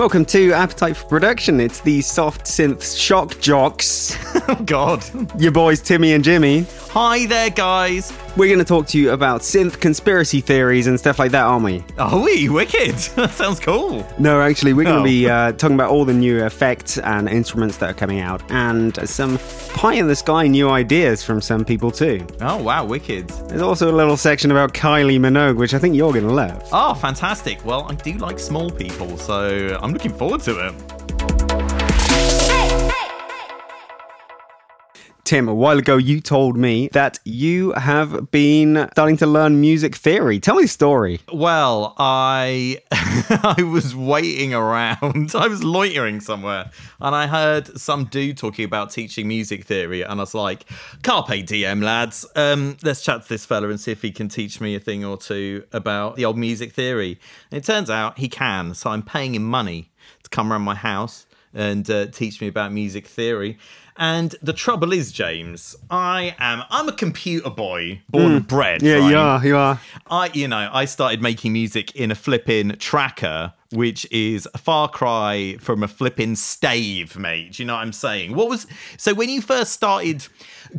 Welcome to Appetite for Production. It's the soft synth shock jocks, Oh, God. your boys Timmy and Jimmy. Hi there, guys. We're going to talk to you about synth conspiracy theories and stuff like that, aren't we? Oh, we wicked. That sounds cool. No, actually, we're going to Oh. be uh, talking about all the new effects and instruments that are coming out and some pie in the sky new ideas from some people too. Oh, wow, wicked. There's also a little section about Kylie Minogue, which I think you're going to love. Oh, fantastic. Well, I do like small people, so I'm looking forward to it. Tim, a while ago you told me that you have been starting to learn music theory. Tell me the story. Well, I I was waiting around. I was loitering somewhere, and I heard some dude talking about teaching music theory, and I was like, "Carpe diem, lads. Um, let's chat to this fella and see if he can teach me a thing or two about the old music theory." And it turns out he can. So I'm paying him money to come around my house and uh, teach me about music theory. And the trouble is, James, I am I'm a computer boy, born hmm. and bred. Yeah, right? you are. You are. I, you know, I started making music in a flipping tracker, which is a far cry from a flipping stave, mate. Do you know what I'm saying? What was so when you first started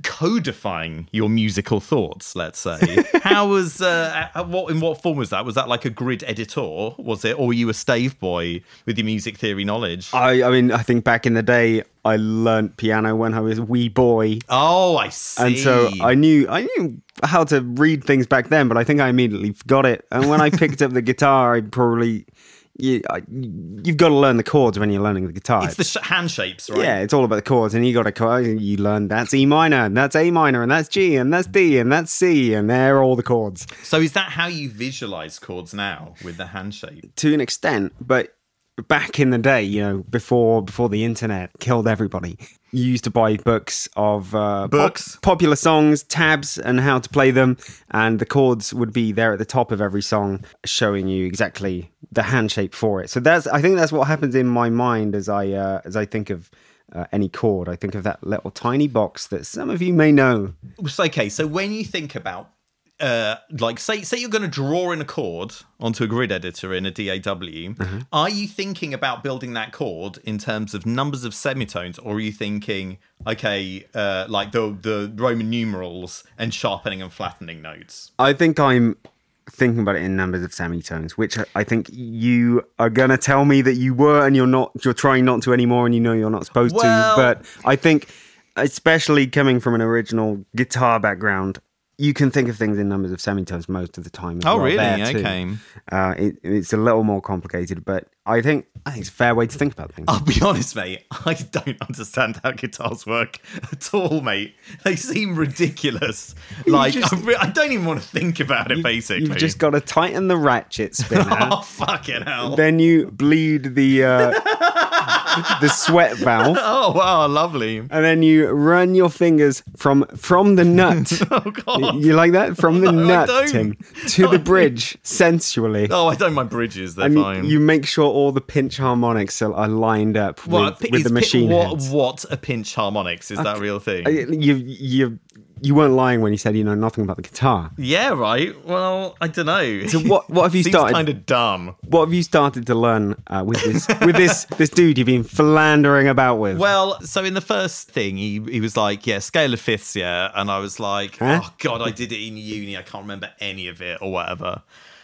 codifying your musical thoughts? Let's say, how was uh, uh, what in what form was that? Was that like a grid editor? Was it, or were you a stave boy with your music theory knowledge? I, I mean, I think back in the day, I learnt piano when I was a wee boy, oh, I see. and so I knew I knew how to read things back then. But I think I immediately forgot it. And when I picked up the guitar, I probably you, I, you've got to learn the chords when you're learning the guitar. it's the sh- hand shapes, right? yeah, it's all about the chords, and you got to you learn that's E minor, and that's A minor, and that's G, and that's D, and that's C, and they're all the chords So is that how you visualize chords now with the hand shape? to an extent. But back in the day, you know, before before the internet killed everybody, you used to buy books of uh, pop- Books? popular songs, tabs, and how to play them, and the chords would be there at the top of every song, showing you exactly the hand shape for it. So that's I think that's what happens in my mind as I uh, as I think of. Uh, any chord, I think of that little tiny box that some of you may know. So, okay, so when you think about uh, like say say you're going to draw in a chord onto a grid editor in a DAW, are you thinking about building that chord in terms of numbers of semitones, or are you thinking okay, uh, like the the Roman numerals and sharpening and flattening notes? I think I'm thinking about it in numbers of semitones, which I think you are gonna tell me that you were and you're not. You're trying not to anymore, and you know you're not supposed Well- to. But I think, especially coming from an original guitar background. You can think of things in numbers of semitones most of the time. as Oh, really? Okay. Uh, it, it's a little more complicated, but I think I think it's a fair way to think about things. I'll be honest, mate. I don't understand how guitars work at all, mate. They seem ridiculous. Like just- I, re- I don't even want to think about it. basically, You've just got to tighten the ratchet spinner. oh fucking hell. then you bleed the uh, the sweat valve. Oh wow, lovely. and then you run your fingers from from the nut. Oh god. you like that from the No, nut. Tim, to the bridge sensually. Oh, I don't mind bridges. They're and you, fine. you make sure all the pinch harmonics are, are lined up with, with the machine what, what a pinch harmonics is that a real thing? You you you weren't lying when you said you know nothing about the guitar. yeah, right. Well, I don't know. So what what have you started? kind of dumb. What have you started to learn uh, with this with this this dude you've been philandering about with? Well, so in the first thing, he he was like, "Yeah, scale of fifths, yeah," and I was like, Huh? "Oh God, I did it in uni. I can't remember any of it or whatever."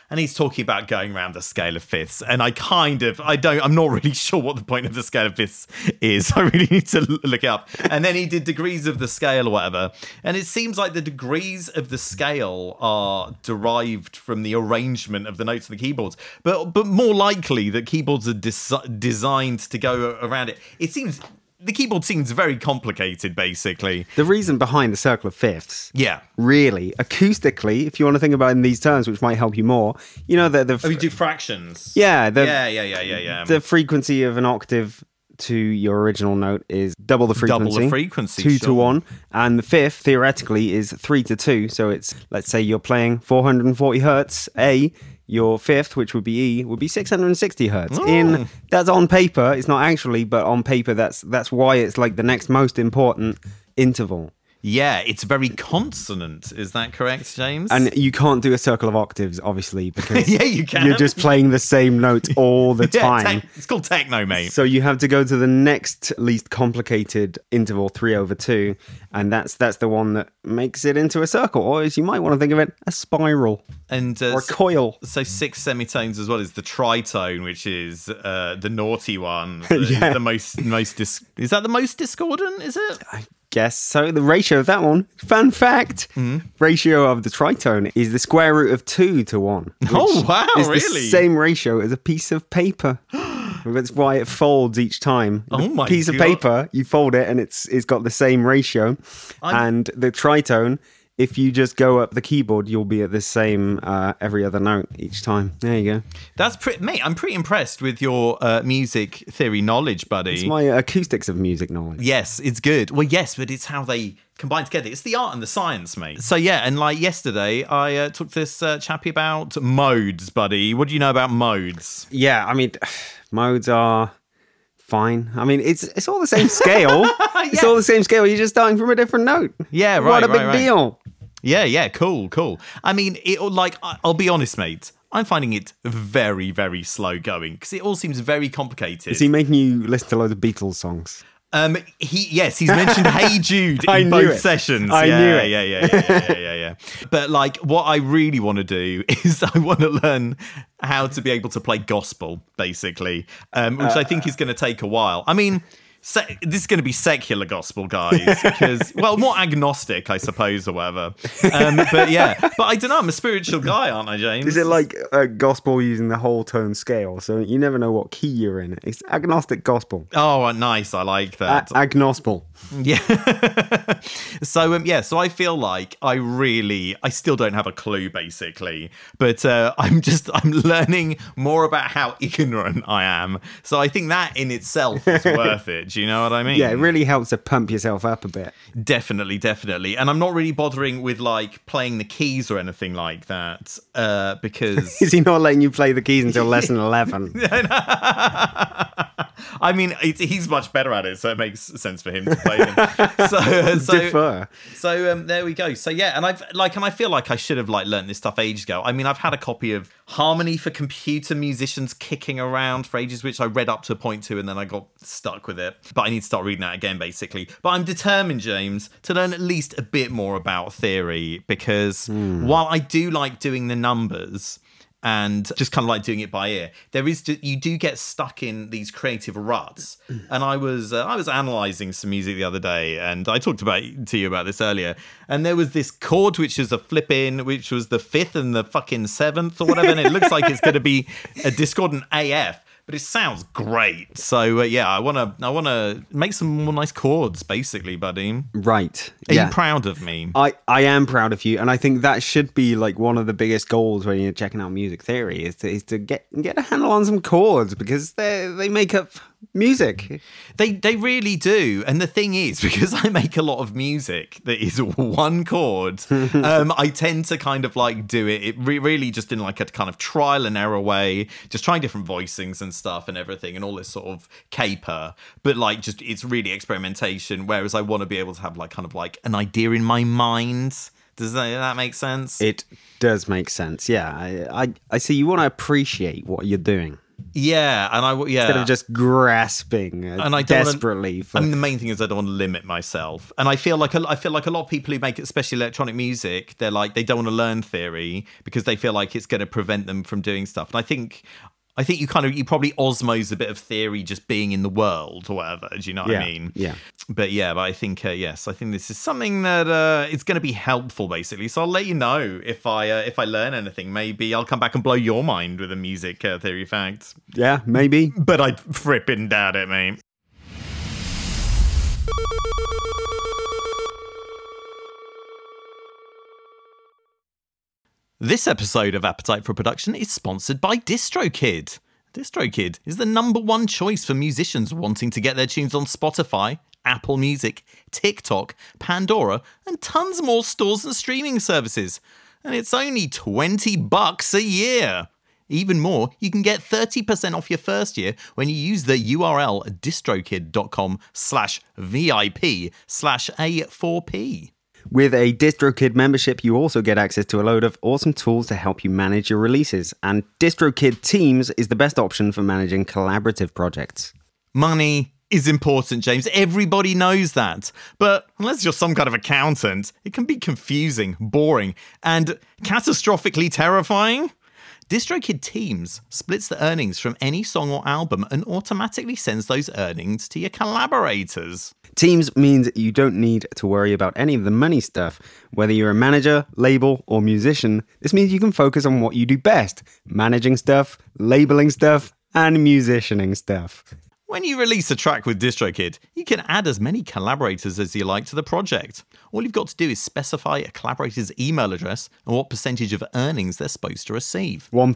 And he's talking about going around the scale of fifths, and I kind of, I don't, I'm not really sure what the point of the scale of fifths is. I really need to look it up. And then he did degrees of the scale or whatever, and it seems like the degrees of the scale are derived from the arrangement of the notes of the keyboards, but but more likely that keyboards are des- designed to go around it. It seems the keyboard seems very complicated, basically. the reason behind the circle of fifths Yeah. really acoustically if you want to think about it in these terms which might help you more you know that the Oh, we do fractions. yeah the yeah, yeah, yeah, yeah, yeah. the frequency of an octave to your original note is double the frequency, Double the frequency, two to one and the fifth theoretically is three to two so it's let's say you're playing 440 hertz a your fifth which would be e would be 660 hertz Oh. in that's on paper it's not actually but on paper that's that's why it's like the next most important interval Yeah, it's very consonant. Is that correct, James? And you can't do a circle of octaves, obviously, because yeah, you can. you're just playing the same note all the yeah, time. tech- it's called techno, mate. So you have to go to the next least complicated interval, three over two, and that's that's the one that makes it into a circle, or as you might want to think of it, a spiral and uh, or a coil. so six semitones as well is the tritone, which is uh, the naughty one. Yeah. the most most dis- is that the most discordant? Is it? Guess so. The ratio of that one, fun fact, Hmm? ratio of the tritone is the square root of two to one. Oh, which wow, is the really? same ratio as a piece of paper. That's why it folds each time. The Oh my piece of paper, you fold it, and it's it's got the same ratio. I'm- And the tritone, if you just go up the keyboard, you'll be at the same uh, every other note each time. There you go. That's pretty, mate. I'm pretty impressed with your uh, music theory knowledge, buddy. It's my acoustics of music knowledge. Yes, it's good. Well, yes, but it's how they combine together. It's the art and the science, mate. So yeah, and like yesterday, I uh, took this uh, chappy about modes, buddy. What do you know about modes? Yeah, I mean, modes are fine. I mean, it's it's all the same scale. It's all the same scale. You're just starting from a different note. Yeah, right. What a big right, right. deal. Yeah, yeah, cool, cool. I mean, it like I'll be honest, mate. I'm finding it very, very slow going because it all seems very complicated. Is he making you listen to loads of Beatles songs? Um, he yes, he's mentioned Hey Jude in both it. sessions. I yeah, knew it. Yeah, yeah, yeah, yeah, yeah, yeah, yeah. But like, what I really want to do is I want to learn how to be able to play gospel, basically, um, which I think is going to take a while. I mean. Se- this is going to be secular gospel, guys, because well, more agnostic, I suppose, or whatever. Um, but yeah, but I don't know. I'm a spiritual guy, aren't I, James? Is it like a gospel using the whole tone scale? So you never know what key you're in. It's agnostic gospel. Oh, nice. I like A- that. agnospel. Yeah. so um, yeah, so I feel like I really I still don't have a clue basically, but uh, I'm just I'm learning more about how ignorant I am. So I think that in itself is worth it. Do you know what I mean? Yeah, it really helps to pump yourself up a bit. Definitely, definitely. And I'm not really bothering with like playing the keys or anything like that uh, because Is he not letting you play the keys until lesson 11? I mean it's, he's much better at it, so it makes sense for him to play them. So, so Defer. So um, there we go. So yeah, and I've like, and I feel like I should have like learned this stuff ages ago. I mean, I've had a copy of Harmony for Computer Musicians kicking around for ages, which I read up to a point to, and then I got stuck with it. But I need to start reading that again, basically. But I'm determined, James, to learn at least a bit more about theory because while I do like doing the numbers and just kind of like doing it by ear. There is you do get stuck in these creative ruts, and I was uh, I was analyzing some music the other day, and I talked about to you about this earlier. And there was this chord which was a flip in, which was the fifth and the fucking seventh or whatever, and it looks like it's going to be a discordant AF. But it sounds great, so uh, yeah, I wanna, I wanna make some more nice chords, basically, buddy. Right. Are yeah. you proud of me? I, I am proud of you, and I think that should be like one of the biggest goals when you're checking out music theory is to, is to get get a handle on some chords because they they make up music. They they really do. And the thing is, because I make a lot of music that is one chord, um, I tend to kind of like do it, it re- really just in like a kind of trial and error way, just trying different voicings and stuff and everything and all this sort of caper. But like just it's really experimentation. Whereas I want to be able to have like kind of like an idea in my mind. Does that, that make sense? It does make sense. Yeah, I I, I see. You want to appreciate what you're doing yeah, and I yeah. instead of just grasping uh, and I don't wanna- desperately for. I mean, the main thing is I don't want to limit myself, and I feel like a, I feel like a lot of people who make especially electronic music, they're like they don't want to learn theory because they feel like it's going to prevent them from doing stuff. And I think. I think you kind of you probably osmose a bit of theory just being in the world or whatever. Do you know what yeah, I mean? yeah. But yeah, but I think uh, yes, I think this is something that uh, is going to be helpful, basically. So I'll let you know if I uh, if I learn anything. Maybe I'll come back and blow your mind with a music uh, theory fact. Yeah, maybe. But I frippin' doubt it, mate. This episode of Appetite for Production is sponsored by DistroKid. DistroKid is the number one choice for musicians wanting to get their tunes on Spotify, Apple Music, TikTok, Pandora, and tons more stores and streaming services. And it's only 20 bucks a year. Even more, you can get 30% off your first year when you use the URL distrokid.com slash VIP slash A4P. With a DistroKid membership, you also get access to a load of awesome tools to help you manage your releases. And DistroKid Teams is the best option for managing collaborative projects. Money is important, James. Everybody knows that. But unless you're some kind of accountant, it can be confusing, boring, and catastrophically terrifying. DistroKid Teams splits the earnings from any song or album and automatically sends those earnings to your collaborators. Teams means you don't need to worry about any of the money stuff. Whether you're a manager, label, or musician, this means you can focus on what you do best managing stuff, labeling stuff, and musicianing stuff. When you release a track with DistroKid, you can add as many collaborators as you like to the project. All you've got to do is specify a collaborator's email address and what percentage of earnings they're supposed to receive. 1%.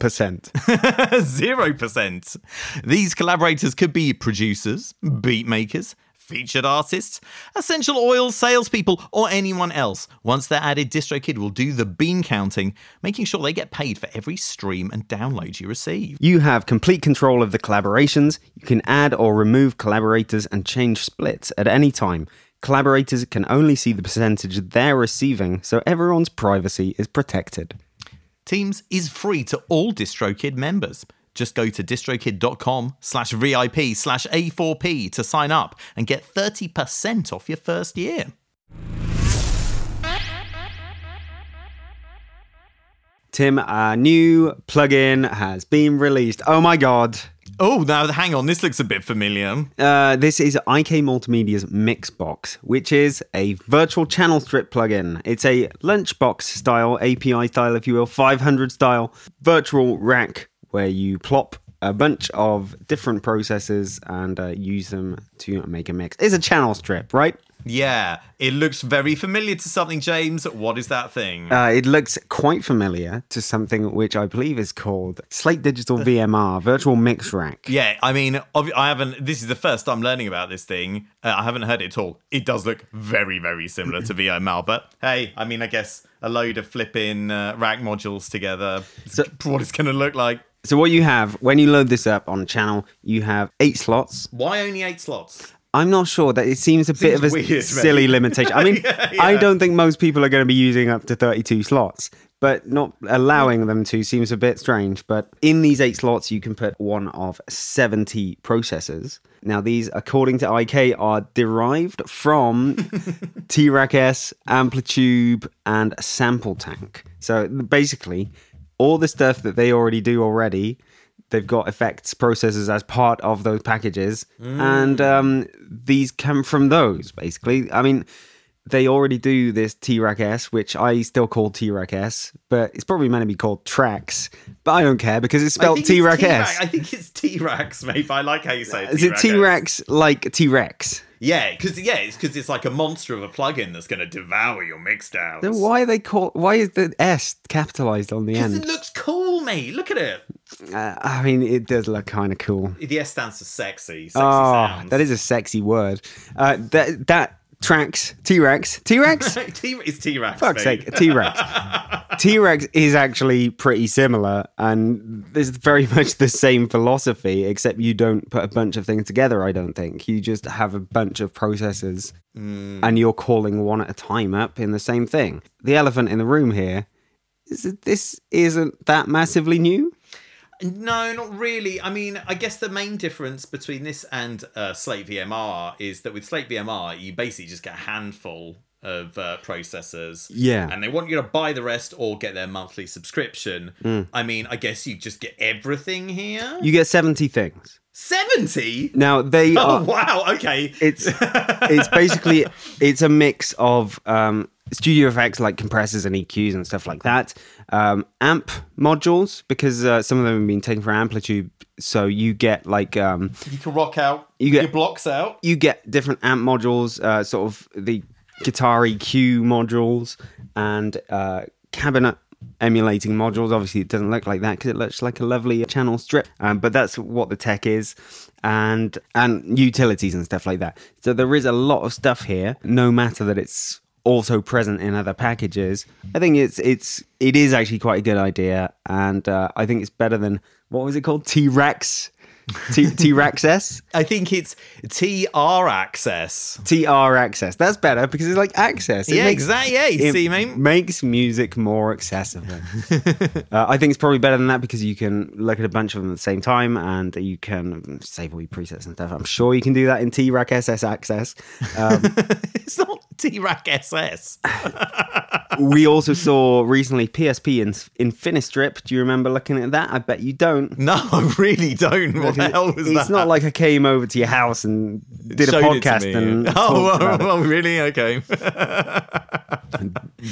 0%. These collaborators could be producers, beat makers, featured artists, essential oil salespeople, or anyone else. Once they're added, DistroKid will do the bean counting, making sure they get paid for every stream and download you receive. You have complete control of the collaborations. You can add or remove collaborators and change splits at any time. Collaborators can only see the percentage they're receiving, so everyone's privacy is protected. Teams is free to all DistroKid members. Just go to distrokid.com slash VIP slash A4P to sign up and get 30% off your first year. Tim, a new plugin has been released. Oh my god. Oh, now hang on, this looks a bit familiar. Uh, this is IK Multimedia's Mixbox, which is a virtual channel strip plugin. It's a lunchbox style, API style, if you will, 500 style virtual rack where you plop a bunch of different processes and uh, use them to make a mix. It's a channel strip, right? Yeah, it looks very familiar to something, James. What is that thing? Uh, it looks quite familiar to something which I believe is called Slate Digital VMR, Virtual Mix Rack. Yeah, I mean, I haven't. This is the first I'm learning about this thing. Uh, I haven't heard it at all. It does look very, very similar to VMR, but hey, I mean, I guess a load of flipping uh, rack modules together. So, what it's going to look like. So what you have when you load this up on channel, you have eight slots. Why only eight slots? I'm not sure that it seems a seems bit of a weird, silly limitation. I mean, yeah, yeah. I don't think most people are going to be using up to 32 slots, but not allowing them to seems a bit strange. But in these eight slots, you can put one of 70 processors. Now, these, according to IK, are derived from T-Rack S, Amplitube, and Sample Tank. So basically, all the stuff that they already do already they've got effects processors as part of those packages mm. and um, these come from those basically i mean they already do this T-Rack S, which I still call T-Rack S, but it's probably meant to be called Tracks. But I don't care because it's spelled T-Rack S. I think it's T-Rax, mate. I like how you say it. Is it T-Rex like T-Rex? Yeah, because yeah, it's because it's like a monster of a plugin that's going to devour your mixdowns. Then why are they call? Why is the S capitalized on the end? It looks cool, mate. Look at it. Uh, I mean, it does look kind of cool. The S stands for sexy. sexy oh, sounds. that is a sexy word. Uh, that that tracks T Rex. T Rex? It's T Rex. Fuck's sake. T Rex. T Rex is actually pretty similar and there's very much the same philosophy, except you don't put a bunch of things together, I don't think. You just have a bunch of processes mm. and you're calling one at a time up in the same thing. The elephant in the room here is that this isn't that massively new. No, not really. I mean, I guess the main difference between this and uh, Slate VMR is that with Slate VMR, you basically just get a handful of uh, processors. Yeah. And they want you to buy the rest or get their monthly subscription. Mm. I mean, I guess you just get everything here. You get 70 things. 70 now they oh are, wow okay it's it's basically it's a mix of um studio effects like compressors and eqs and stuff like that um amp modules because uh, some of them have been taken from AmpliTube, so you get like um you can rock out you get your blocks out you get different amp modules uh sort of the guitar eq modules and uh cabinet emulating modules. Obviously, it doesn't look like that because it looks like a lovely channel strip. Um, but that's what the tech is, and and utilities and stuff like that. So there is a lot of stuff here. No matter that it's also present in other packages. I think it's it's it is actually quite a good idea, and uh, I think it's better than what was it called T Rex. T Rex S? I think it's TR Access. TR Access. That's better because it's like access. It yeah, makes- exactly. Yeah, you see, mate. makes music more accessible. uh, I think it's probably better than that because you can look at a bunch of them at the same time and you can save all your presets and stuff. I'm sure you can do that in T-Rack SS Access. Um, It's not T-Rack SS. We also saw recently PSP in Infinistrip. Do you remember looking at that? I bet you don't. No, I really don't. What the hell was it's that? not like I came over to your house and did a Showed to podcast me. and oh, well, well, really? Okay.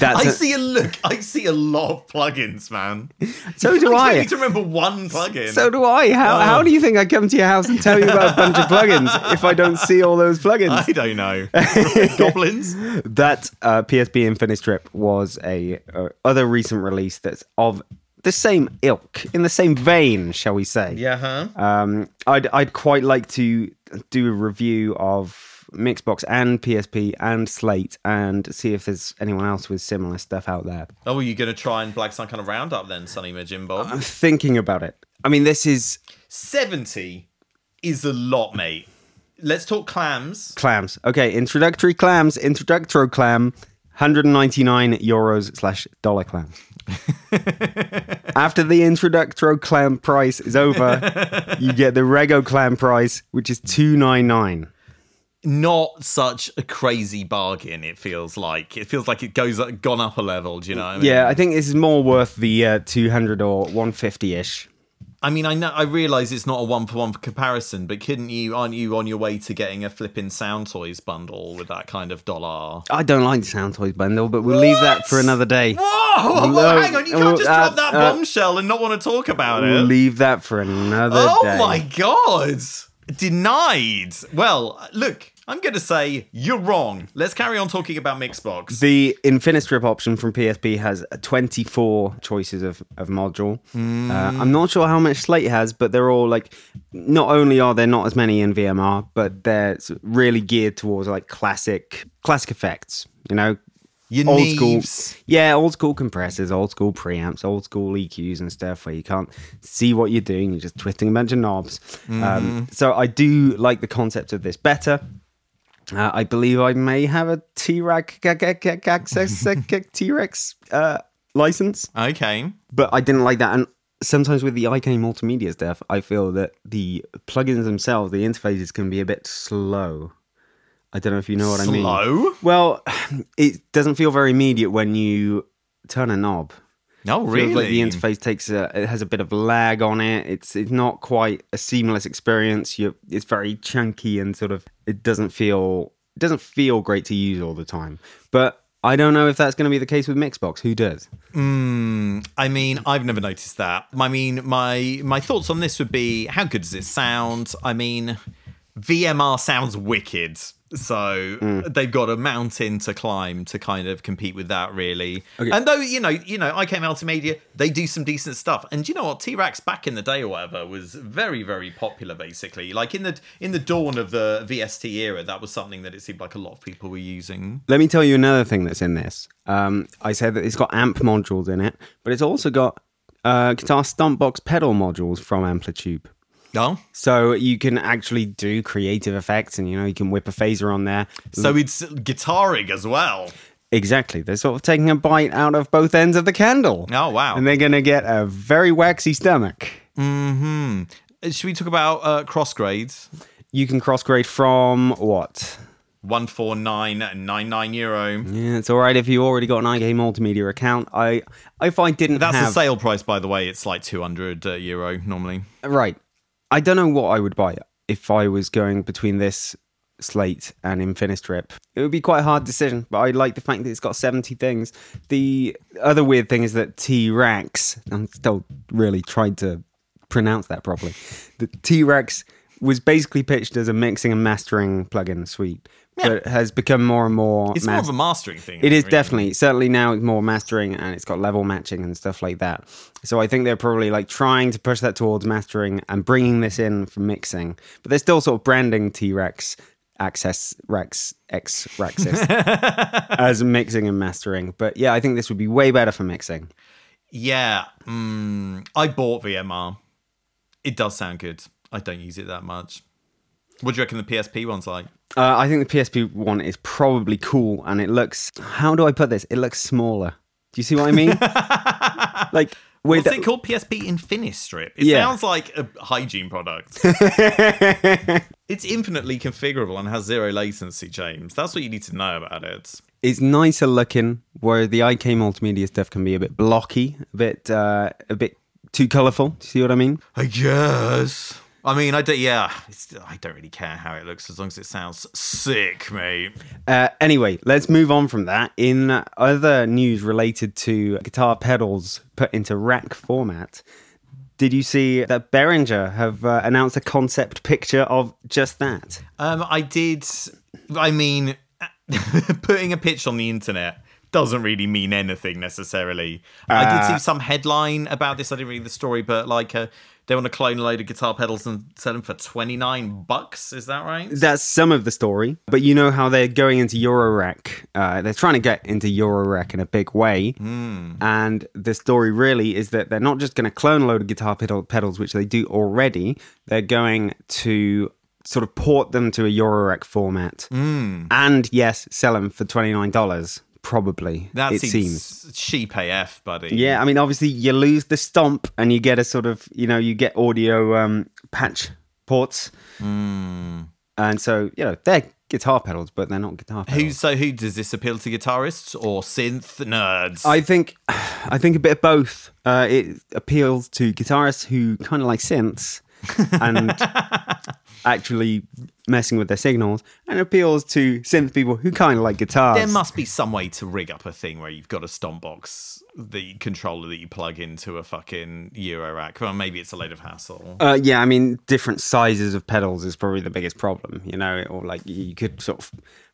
I a- see a look. I see a lot of plugins, man. so do I you to remember one plugin. So do I. How, Oh. how do you think I come to your house and tell you about a bunch of plugins if I don't see all those plugins? I don't know. Goblins. that uh, PSP Infinistrip was a uh, other recent release that's of the same ilk, in the same vein, shall we say? Yeah, huh? Um, I'd I'd quite like to do a review of Mixbox and PSP and Slate and see if there's anyone else with similar stuff out there. Oh, are you going to try and black some kind of roundup then, Sonny Majin Bob? I'm thinking about it. I mean, this is 70 is a lot, mate. Let's talk clams. clams. Okay, introductory clams, introductory clam, 199 euros slash dollar clam. After the introductory clam price is over, you get the Rego clam price, which is 299. Not such a crazy bargain, it feels like. It feels like it goes gone up a level, do you know what I mean? Yeah, I think this is more worth the uh, 200 or 150 ish. I mean, I know I realize it's not a one for one comparison, but couldn't you aren't you on your way to getting a flipping Sound Toys bundle with that kind of dollar? I don't like the Sound Toys bundle, but we'll leave that for another day. Whoa! No, hang on, you uh, can't just uh, drop that uh, bombshell and not want to talk about We'll it. leave that for another Oh day. my god! Denied. Well, look, I'm going to say you're wrong. Let's carry on talking about Mixbox. The Infinistrip option from PSP has 24 choices of, of module. Mm. Uh, I'm not sure how much Slate has, but they're all like, not only are there not as many in VMR, but they're really geared towards like classic classic effects. You know, Your old Neves. school, yeah, old school compressors, old school preamps, old school EQs and stuff where you can't see what you're doing, you're just twisting a bunch of knobs. Mm-hmm. Um, so I do like the concept of this better. Uh, I believe I may have a T-Rex access T-Rex uh, license, Okay. but I didn't like that. And sometimes with the IK multimedia stuff, I feel that the plugins themselves, the interfaces can be a bit slow. I don't know if you know what I mean. Slow? Well, it doesn't feel very immediate when you turn a knob. No, Feels really. like the interface takes a, it has a bit of lag on it. It's it's not quite a seamless experience. You it's very chunky and sort of it doesn't feel it doesn't feel great to use all the time. But I don't know if that's going to be the case with Mixbox. Who does? Mm, I mean, I've never noticed that. I mean, my my thoughts on this would be how good does it sound? I mean, VMR sounds wicked. So Mm. they've got a mountain to climb to kind of compete with that, really. Okay. And though you know, you know, IK Multimedia, they do some decent stuff. And you know what, T-Rex back in the day or whatever was very, very popular. Basically, like in the in the dawn of the VST era, that was something that it seemed like a lot of people were using. Let me tell you another thing that's in this. Um, I said that it's got amp modules in it, but it's also got uh, guitar stomp box pedal modules from AmpliTube. Oh, So you can actually do creative effects, and you know you can whip a phaser on there. so it's guitaring as well. Exactly, they're sort of taking a bite out of both ends of the candle. Oh wow. and they're going to get a very waxy stomach. Hmm. Should we talk about uh, cross grades? You can cross grade from what? One four nine nine nine euro. Yeah, it's all right if you already got an IK multimedia account. I, if I didn't That's have the sale price, by the way. It's like two hundred uh, euro normally. right, I don't know what I would buy if I was going between this slate and Infinistrip. It would be quite a hard decision, but I like the fact that it's got seventy things. The other weird thing is that T Rex. I'm still really trying to pronounce that properly. The T Rex was basically pitched as a mixing and mastering plugin suite, but has become more and more. It's more of a mastering thing. It is really. definitely certainly now it's more mastering and it's got level matching and stuff like that. So I think they're probably like trying to push that towards mastering and bringing this in for mixing, but they're still sort of branding T Rex Access Rex X Rexis as mixing and mastering. But yeah, I think this would be way better for mixing. Yeah, mm, I bought VMR. It does sound good. I don't use it that much. What do you reckon the PSP one's like? Uh, I think the PSP one is probably cool, and it looks. How do I put this? It looks smaller. Do you see what I mean? like with What's it called? PSP Infinistrip. It Yeah. sounds like a hygiene product. it's infinitely configurable and has zero latency, James. That's what you need to know about it. it's nicer looking, where the IK multimedia stuff can be a bit blocky, a bit uh, a bit too colourful. Do you see what I mean? I guess. I mean, I don't. Yeah, it's, I don't really care how it looks as long as it sounds sick, mate. Uh, anyway, let's move on from that. In other news related to guitar pedals put into rack format, did you see that Behringer have uh, announced a concept picture of just that? Um, I did. I mean, putting a pitch on the internet doesn't really mean anything necessarily. I did see some headline about this. I didn't read the story, but like, uh, they want to clone a load of guitar pedals and sell them for twenty nine bucks. Is that right? That's some of the story, but you know how they're going into Eurorack. Uh, they're trying to get into Eurorack in a big way. And the story really is that they're not just going to clone a load of guitar pedal, pedals, which they do already. They're going to sort of port them to a Eurorack format. And yes, sell them for $29, probably. That it seems, seems. cheap AF, buddy. Yeah, I mean, obviously, you lose the stomp and you get a sort of, you know, you get audio um, patch ports. And so, you know, they're guitar pedals, but they're not guitar pedals. Who so who does this appeal to guitarists or synth nerds? I think, I think a bit of both. Uh, it appeals to guitarists who kind of like synths and actually messing with their signals, and appeals to synth people who kind of like guitars. there must be some way to rig up a thing where you've got a stomp box, the controller that you plug into a fucking Euro rack. Well, maybe it's a load of hassle. Uh, yeah, I mean, different sizes of pedals is probably the biggest problem, you know, or like you could sort of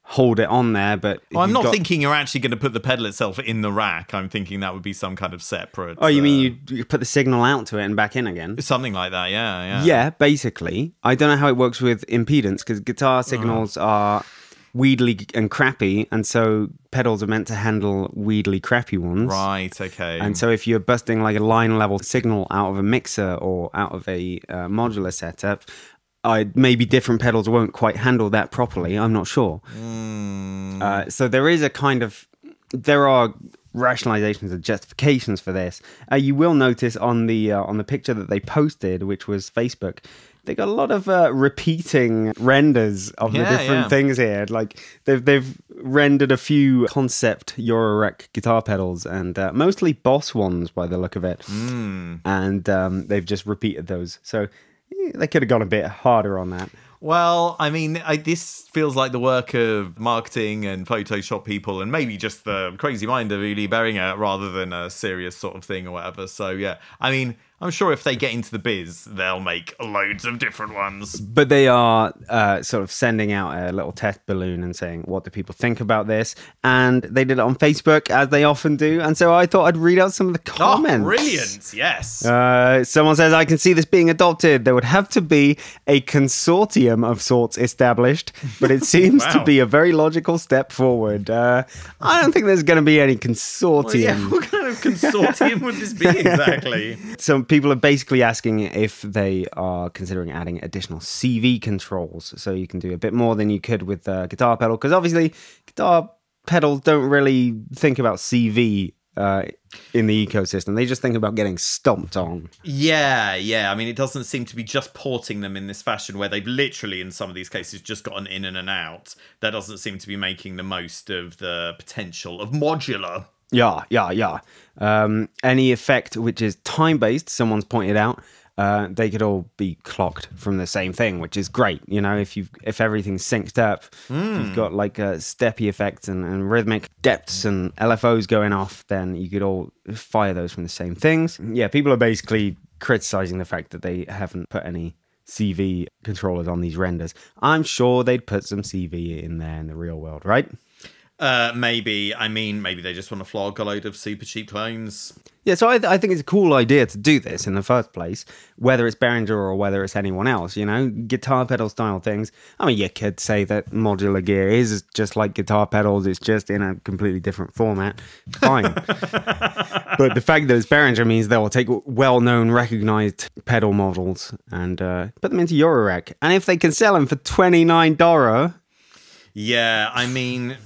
hold it on there, but. Well, I'm not got- thinking you're actually going to put the pedal itself in the rack. I'm thinking that would be some kind of separate. Oh, you uh, mean you, you put the signal out to it and back in again? something like that? Yeah, yeah. Yeah, basically. I don't know how it works with impedance because guitar signals are weedly and crappy, and so pedals are meant to handle weedly crappy ones. Right. Okay. And so if you're busting like a line level signal out of a mixer or out of a uh, modular setup, I, maybe different pedals won't quite handle that properly. I'm not sure. Uh, so there is a kind of there are rationalizations and justifications for this. Uh, you will notice on the uh, on the picture that they posted, which was Facebook, they got a lot of uh, repeating renders of the different yeah. things here. Like they've they've rendered a few concept Eurorack guitar pedals and uh, mostly Boss ones by the look of it, Hmm. and um, they've just repeated those. So they could have gone a bit harder on that. Well, I mean, I, this feels like the work of marketing and Photoshop people, and maybe just the crazy mind of Uli Behringer rather than a serious sort of thing or whatever. So, yeah, I mean, I'm sure if they get into the biz, they'll make loads of different ones. But they are uh, sort of sending out a little test balloon and saying, what do people think about this? And they did it on Facebook, as they often do. And so I thought I'd read out some of the comments. Oh, brilliant! Yes. Uh, someone says, I can see this being adopted. There would have to be a consortium of sorts established, but it seems to be a very logical step forward. Uh, I don't think there's going to be any Well, consortium. yeah, what kind of consortium would this be exactly? Some people are basically asking if they are considering adding additional CV controls, so you can do a bit more than you could with the guitar pedal. Because obviously, guitar pedals don't really think about CV uh, in the ecosystem; they just think about getting stomped on. Yeah, yeah. I mean, it doesn't seem to be just porting them in this fashion where they've literally, in some of these cases, just got an in and an out. That doesn't seem to be making the most of the potential of modular. Yeah, yeah, yeah. Um, any effect which is time based, someone's pointed out, uh, they could all be clocked from the same thing, which is great. You know, if you if everything's synced up, if you've got like a steppy effect and, and rhythmic depths and LFOs going off, then you could all fire those from the same things. Yeah, people are basically criticizing the fact that they haven't put any CV controllers on these renders. I'm sure they'd put some CV in there in the real world, right? Uh, maybe, I mean, maybe they just want to flog a load of super cheap clones. Yeah, so I, I think it's a cool idea to do this in the first place, whether it's Behringer or whether it's anyone else, you know, guitar pedal style things. I mean, you could say that modular gear is just like guitar pedals, it's just in a completely different format. Fine. but the fact that it's Behringer means they will take well known, recognized pedal models and uh, put them into Eurorack. And if they can sell them for $29, Yeah, I mean,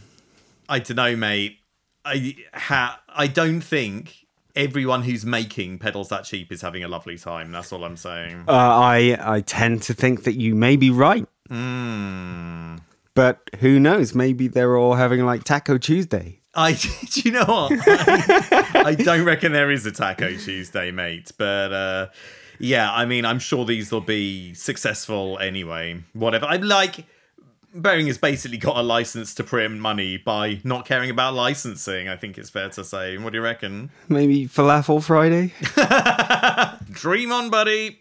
I don't know, mate. I ha- I don't think everyone who's making pedals that cheap is having a lovely time. That's all I'm saying. uh, I, I tend to think that you may be right. Hmm. But who knows? Maybe they're all having like Taco Tuesday. I do you know what? I, I don't reckon there is a Taco Tuesday, mate. But uh, yeah, I mean, I'm sure these will be successful anyway. Whatever. I'm like. Bering has basically got a license to print money by not caring about licensing. I think it's fair to say. What do you reckon? Maybe Falafel Friday? Dream on, buddy.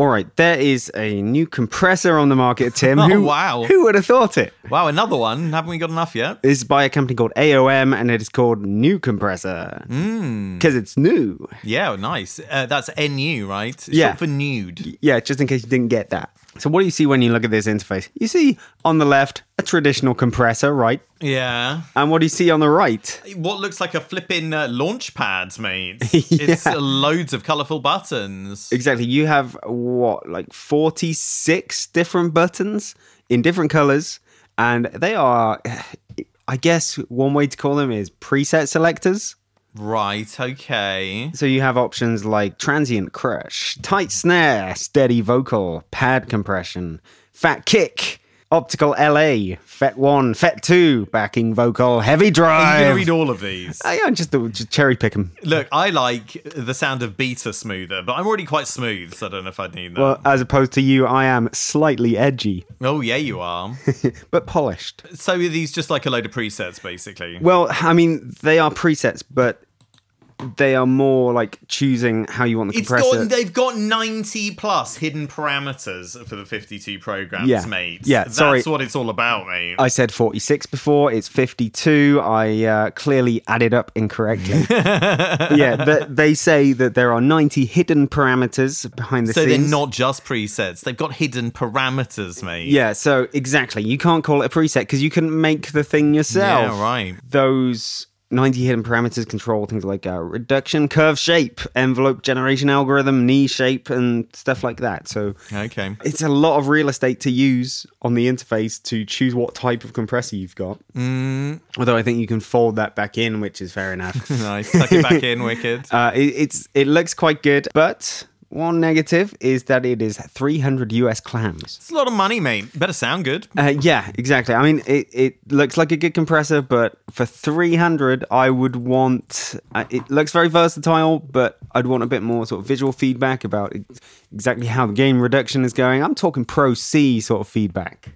All right, there is a new compressor on the market, Tim. Oh, who, wow. Who would have thought it? Wow, another one. Haven't we got enough yet? This is by a company called AOM and it is called New Compressor. Hmm. Because it's new. Yeah, nice. Uh, that's NU, right? It's Yeah. For nude. Yeah, just in case you didn't get that. So, what do you see when you look at this interface? You see on the left a traditional compressor, right? Yeah. And what do you see on the right? What looks like a flipping uh, launch pad, mate. It's uh, loads of colourful buttons. Exactly. You have what, like 46 different buttons in different colors. And they are, I guess, one way to call them is preset selectors. Right, okay. So you have options like transient crush, tight snare, steady vocal, pad compression, fat kick, optical LA, FET 1, FET 2, backing vocal, heavy Are you drive. going to read all of these? Oh, I, I just, just cherry pick them. Look, I like the sound of beta smoother, but I'm already quite smooth, so I don't know if I need that. Well, as opposed to you, I am slightly edgy, oh, yeah, you are. but polished. so are these just like a load of presets, basically? Well, I mean, they are presets, but they are more like choosing how you want the It's compressor. got they've got 90 plus hidden parameters for the 52 programs, Yeah. mate. Yeah, That's sorry. what it's all about, mate. I said 46 before. It's 52. I uh, clearly added up incorrectly. yeah, th- they say that there are 90 hidden parameters behind the so scenes. they're not just presets. They've got hidden parameters, mate. Yeah, so exactly. You can't call it a preset because you can make the thing yourself. Yeah, right. Those 90 hidden parameters control things like uh, reduction, curve shape, envelope generation algorithm, knee shape, and stuff like that. So Okay. it's a lot of real estate to use on the interface to choose what type of compressor you've got. Mm. Although I think you can fold that back in, which is fair enough. Nice. Tuck it back in, wicked. uh, it, it's it looks quite good, but one negative is that it is 300 US clams. It's a lot of money, mate. Better sound good. Uh, yeah, exactly. I mean, it, it looks like a good compressor, but for 300, I would want. Uh, it looks very versatile, but I'd want a bit more sort of visual feedback about exactly how the gain reduction is going. I'm talking Pro C sort of feedback.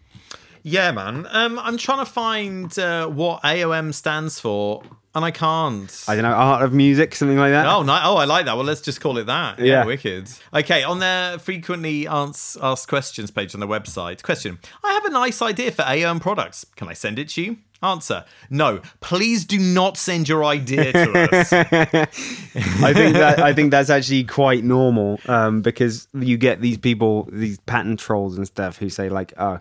Yeah, man. Um, I'm trying to find uh, what AOM stands for, and I can't. I don't know, art of music, something like that. Oh, no, oh, I like that. Well, let's just call it that. Yeah, Yeah. wicked. Okay, on their frequently ans- asked questions page on the website. Question: I have a nice idea for AOM products. Can I send it to you? Answer: No. Please do not send your idea to us. I think that I think that's actually quite normal um, because you get these people, these patent trolls and stuff, who say like, "Oh,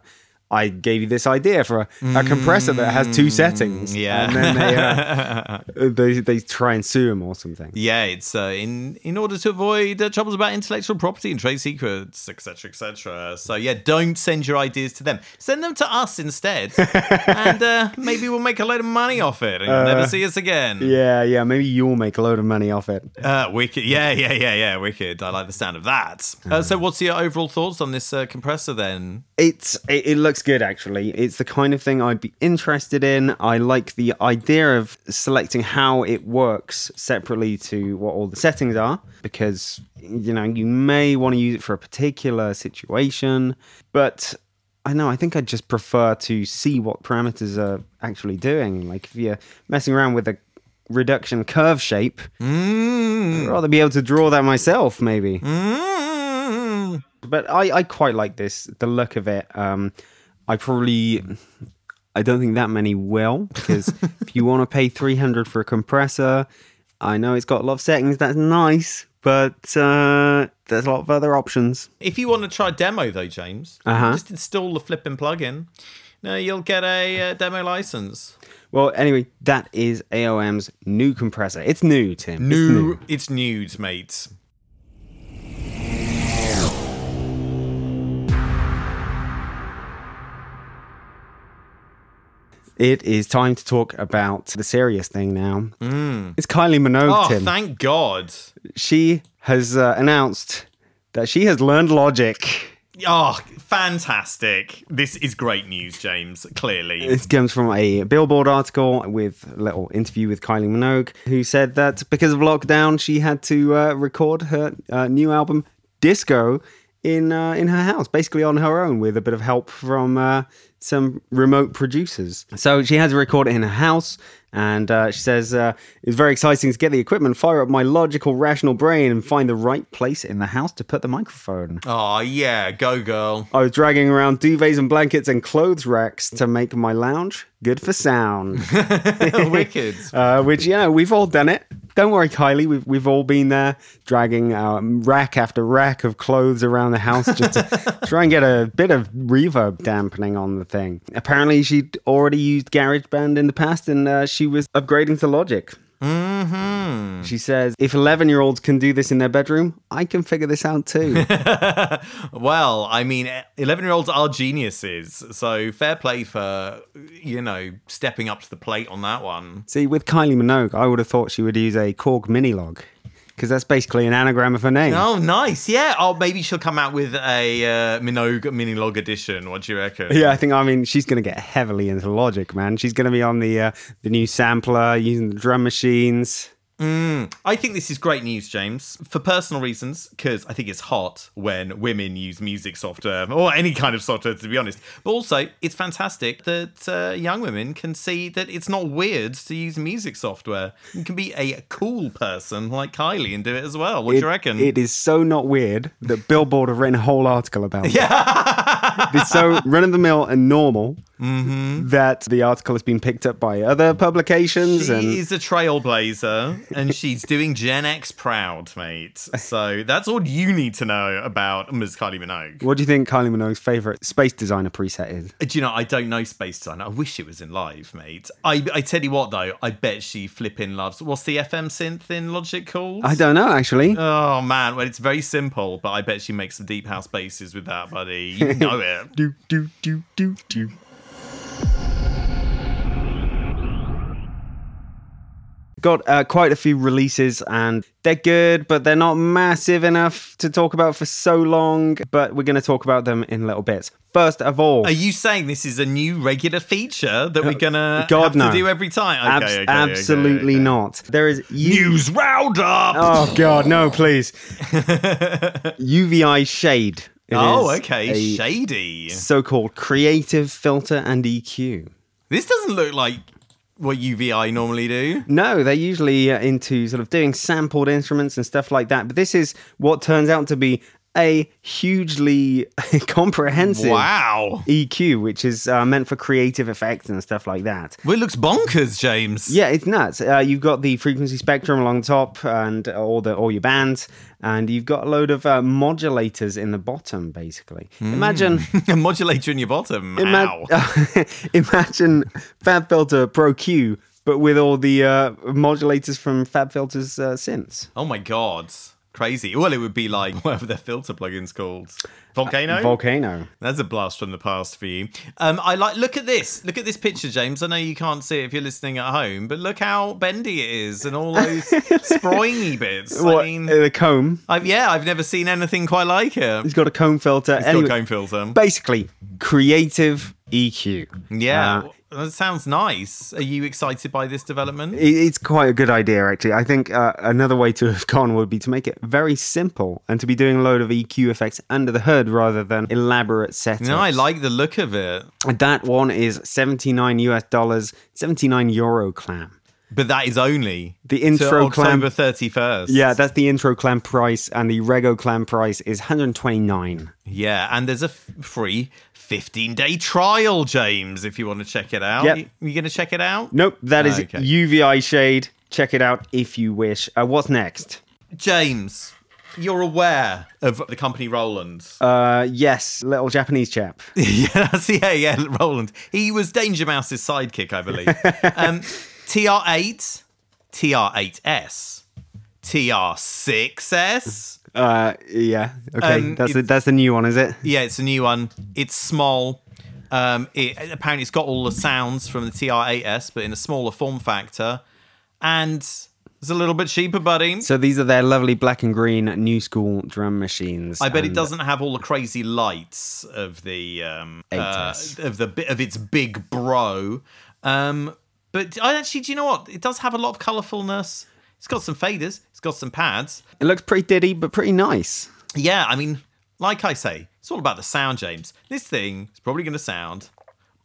I gave you this idea for a, a compressor that has two settings," Mm, yeah. and then they, uh, they they try and sue him or something. Yeah, it's uh, in in order to avoid uh, troubles about intellectual property and trade secrets, etc., etc. So yeah, don't send your ideas to them. Send them to us instead, and uh, maybe we'll make a load of money off it, and you'll never see us again. Yeah, yeah. Maybe you'll make a load of money off it. Uh, wicked. Yeah, yeah, yeah, yeah. Wicked. I like the sound of that. Uh, so, what's your overall thoughts on this uh, compressor then? It's it, it looks good actually. It's the kind of thing I'd be interested in. I like the idea of selecting how it works separately to what all the settings are because you know you may want to use it for a particular situation, but I know I think I'd just prefer to see what parameters are actually doing. Like if you're messing around with a reduction curve shape, Mm. I'd rather be able to draw that myself maybe. Mm. but I, I quite like this. The look of it. Um, I probably. I don't think that many will because if you want to pay 300 for a compressor, I know it's got a lot of settings. That's nice, but uh, there's a lot of other options. If you want to try demo though, James, Uh-huh. just install the flipping plugin. No, you'll get a uh, demo license. Well, anyway, that is AOM's new compressor. It's new, Tim. It's new. It's nude, mate. It is time to talk about the serious thing now. It's Kylie Minogue, Oh, Tim. thank God. she has uh, announced that she has learned Logic. Oh, fantastic. This is great news, James, clearly. This comes from a Billboard article with a little interview with Kylie Minogue, who said that because of lockdown, she had to uh, record her uh, new album, Disco, in uh, in her house, basically on her own, with a bit of help from uh, some remote producers. So she has to record it in her house. And uh, she says, uh, it's very exciting to get the equipment, fire up my logical, rational brain, and find the right place in the house to put the microphone. Oh, yeah, go girl. I was dragging around duvets and blankets and clothes racks to make my lounge good for sound. Wicked. uh, which, you know, we've all done it. Don't worry, Kylie. We've, we've all been there dragging um, rack after rack of clothes around the house just to try and get a bit of reverb dampening on the thing. Apparently, she'd already used GarageBand in the past and uh, she was upgrading to Logic. Hmm She says, if 11 year olds can do this in their bedroom, I can figure this out too. well, I mean, 11 year olds are geniuses. So fair play for, you know, stepping up to the plate on that one. See, with Kylie Minogue, I would have thought she would use a Korg Minilogue because that's basically an anagram of her name. Oh, nice. Yeah. Oh, maybe she'll come out with a uh, Minogue Minilogue edition. What do you reckon? Yeah, I think I mean she's going to get heavily into Logic, man. She's going to be on the uh, the new sampler, using the drum machines. I think this is great news, James, for personal reasons, because I think it's hot when women use music software or any kind of software, to be honest. But also, it's fantastic that uh, young women can see that it's not weird to use music software. You can be a cool person like Kylie and do it as well. What do you reckon? It is so not weird that Billboard have written a whole article about it. Yeah. it's so run of the mill and normal Mm-hmm. that the article has been picked up by other publications. She and is a trailblazer and she's doing Gen X proud, mate. So that's all you need to know about Ms. Kylie Minogue. what do you think Kylie Minogue's favorite space designer preset is? Do you know, I don't know Space Design. I wish it was in live, mate. I, I tell you what, though, I bet she flipping loves. What's the FM synth in Logic called? I don't know actually. Oh, man. Well, it's very simple, but I bet she makes some deep house basses with that, buddy. You know it. do do do do do. Got uh, quite a few releases and they're good, but they're not massive enough to talk about for so long. But we're going to talk about them in little bits. First of all, Are you saying this is a new regular feature that we're going to have no. to do every time? okay, okay, absolutely okay. not. There is U- News Roundup! Oh God, no, please. UVI shade. It oh, okay. Shady. so-called creative filter and EQ. This doesn't look like what UVI normally do. No, they're usually uh, into sort of doing sampled instruments and stuff like that. But this is what turns out to be a hugely comprehensive Wow. EQ, which is uh, meant for creative effects and stuff like that. Well, it looks bonkers, James. Yeah, it's nuts. Uh, you've got the frequency spectrum along the top, and all the all your bands, and you've got a load of uh, modulators in the bottom. Basically, imagine a modulator in your bottom. Ima- imagine Fab Filter Pro Q, but with all the uh, modulators from Fab Filter's uh, synths. Oh my god. Crazy. Well, it would be like whatever their filter plugin's called. Volcano? Volcano. That's a blast from the past for you. Um, I like look at this. Look at this picture, James. I know you can't see it if you're listening at home, but look how bendy it is and all those sproiny bits. I What, mean, uh, the comb. I've, yeah, I've never seen anything quite like it. He's got a comb filter. It's Anyway, got comb filter. Basically, creative EQ. Yeah, Uh, that sounds nice. Are you excited by this development? it's quite a good idea, actually. I think uh, another way to have gone would be to make it very simple and to be doing a load of EQ effects under the hood rather than elaborate setups. No, I like the look of it. That one is 79 US dollars, 79 euro clam. But that is only The intro clamp- October 31st. Yeah, that's the intro clam price, and the Rego clam price is 129. Yeah, and there's a f- free 15 day trial, James, if you want to check it out. Yep. You, you going to check it out? Nope, that is Okay. UVI shade. Check it out if you wish. Uh, what's next? James, you're aware of the company Roland. Uh, yes, little Japanese chap. yeah, that's, yeah, yeah, Roland. He was Danger Mouse's sidekick, I believe. um, TR8, TR8S, TR6S. Uh, yeah. Okay, Um, that's the, that's the new one, is it? Yeah, it's a new one. It's small. Um, it, apparently, it's got all the sounds from the TR8S, but in a smaller form factor, and it's a little bit cheaper, buddy. So these are their lovely black and green new school drum machines. I bet it doesn't have all the crazy lights of the um, uh, of the of its big bro. Um, but I actually, do you know what? It does have a lot of colourfulness. It's got some faders. It's got some pads. It looks pretty diddy, but pretty nice. Yeah, I mean, like I say, it's all about the sound, James. This thing is probably going to sound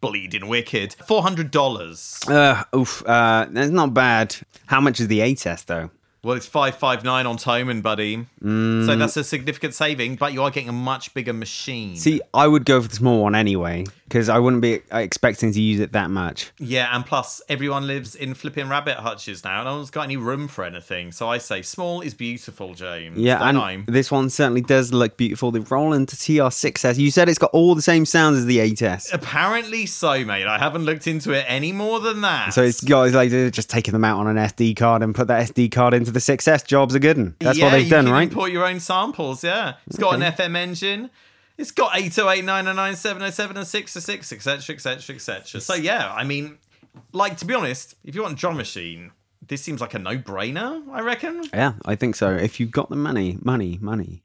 bleeding wicked. Four hundred dollars. Uh, oof. Uh, that's not bad. How much is the 8S though? Well, it's five five nine on Thomann, buddy. So mm. that's a significant saving, but you are getting a much bigger machine. See, I would go for the small one anyway because I wouldn't be expecting to use it that much. Yeah, and plus everyone lives in flipping rabbit hutches now. No one's got any room for anything. So I say small is beautiful, James. Yeah, Don't and I? this one certainly does look beautiful. The Roland TR6S. You said it's got all the same sounds as the 8S. Apparently so, mate. I haven't looked into it any more than that. So it's guys like just taking them out on an SD card and put that SD card into the 6S. Jobs are good. That's yeah, what they've done, can right? import your own samples. Yeah, it's got an FM engine. It's got 808, 909, 707, and 606, etc., etc., etc. So yeah, I mean, like to be honest, if you want a drum machine, this seems like a no-brainer. I reckon. Yeah, I think so. If you've got the money, money, money.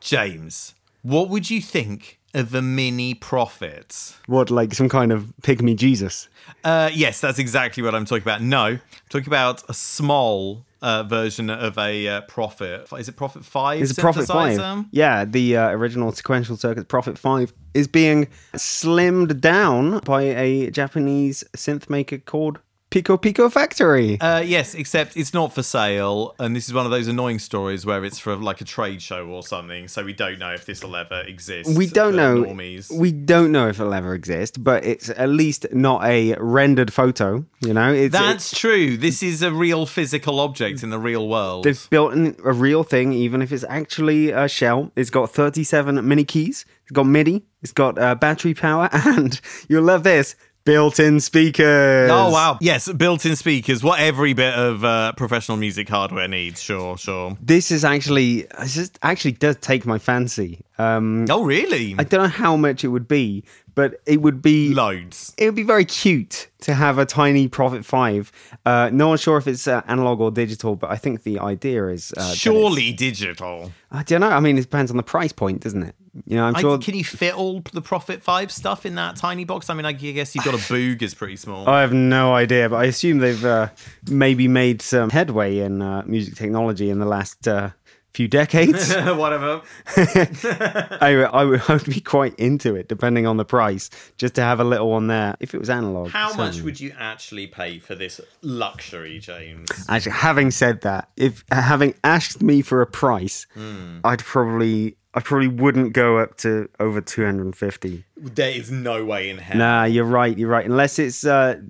James, what would you think the Mini Prophet? What, like some kind of pygmy Jesus? Uh, yes, that's exactly what I'm talking about. No, I'm talking about a small uh, version of a uh, Prophet. Is it Prophet 5? Is it Prophet 5? Yeah, the uh, original sequential circuit Prophet 5 is being slimmed down by a Japanese synth maker called Pico Pico Factory. Uh, yes, except it's not for sale, and this is one of those annoying stories where it's for like a trade show or something. So we don't know if this will ever exist. we don't know. Normies. We don't know if it'll ever exist, but it's at least not a rendered photo. You know, it's, That's true. This is a real physical object in the real world. They've built a real thing, even if it's actually a shell. It's got 37 mini keys. It's got MIDI. It's got uh, battery power, and you'll love this built-in speakers. Oh wow! Yes, built-in speakers. What every bit of uh, professional music hardware needs. Sure, sure. This is actually, this is, actually does take my fancy. Um, Oh really? I don't know how much it would be, but it would be Loads. it would be very cute to have a tiny Prophet Five. Uh, no one's sure if it's uh, analog or digital, but I think the idea is uh, Surely digital. I don't know. I mean, it depends on the price point, doesn't it? You know, I'm I, sure. can you fit all the Prophet Five stuff in that tiny box? I mean, I guess you've got a boog is pretty small. I have no idea, but I assume they've uh, maybe made some headway in uh, music technology in the last uh, few decades. Whatever. I, I, would, I would be quite into it, depending on the price, just to have a little one there. If it was analog. How much would you actually pay for this luxury, James? Actually, having said that, if having asked me for a price, Hmm. I'd probably, I probably wouldn't go up to over two hundred and fifty. There is no way in hell. Nah, you're right. You're right. Unless it's uh,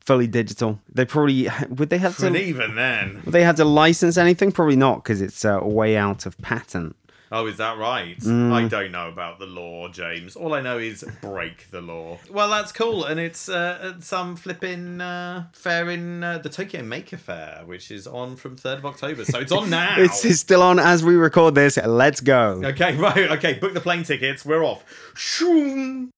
fully digital, they probably would they have to. And even then. Would they have to license anything? Probably not, because it's uh, way out of patent. Oh, is that right? Mm. I don't know about the law, James. All I know is break the law. Well, that's cool, and it's uh, some flipping uh, fair in uh, the Tokyo Maker Faire, which is on from third of October. So it's on now. It's, it's still on as we record this. Let's go. Okay, right. Okay, book the plane tickets. We're off. Shoom.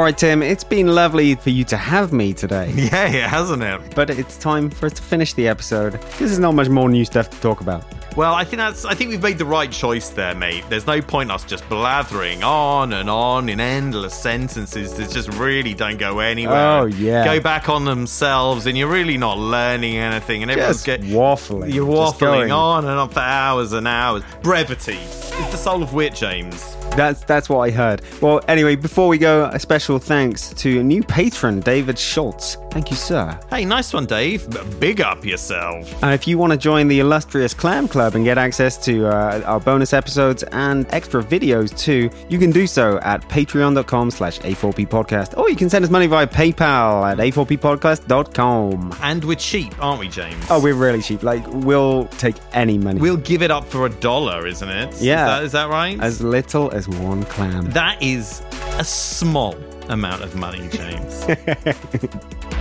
All right, Tim, it's been lovely for you to have me today, Yeah, yeah, hasn't it? but it's time for us to finish the episode. This is not much more new stuff to talk about. Well, I think that's. I think we've made the right choice there, mate. There's no point us just blathering on and on in endless sentences that just really don't go anywhere. Oh, yeah. Go back on themselves, and you're really not learning anything. And everyone's Just get waffling. You're just waffling going. on and on for hours and hours. Brevity is the soul of wit, James. That's that's what I heard. Well, anyway, before we go, a special thanks to a new patron David Schultz. Thank you, sir. Hey, nice one, Dave. Big up yourself. And if you want to join the illustrious Clam Club and get access to uh, our bonus episodes and extra videos too, you can do so at patreon.com slash A4P podcast. Or you can send us money via PayPal at A4Ppodcast.com. And we're cheap, aren't we, James? Oh, we're really cheap. Like, we'll take any money. We'll give it up for a dollar, isn't it? Yeah. Is that, is that right? as little as one clam. that is a small amount of money, James.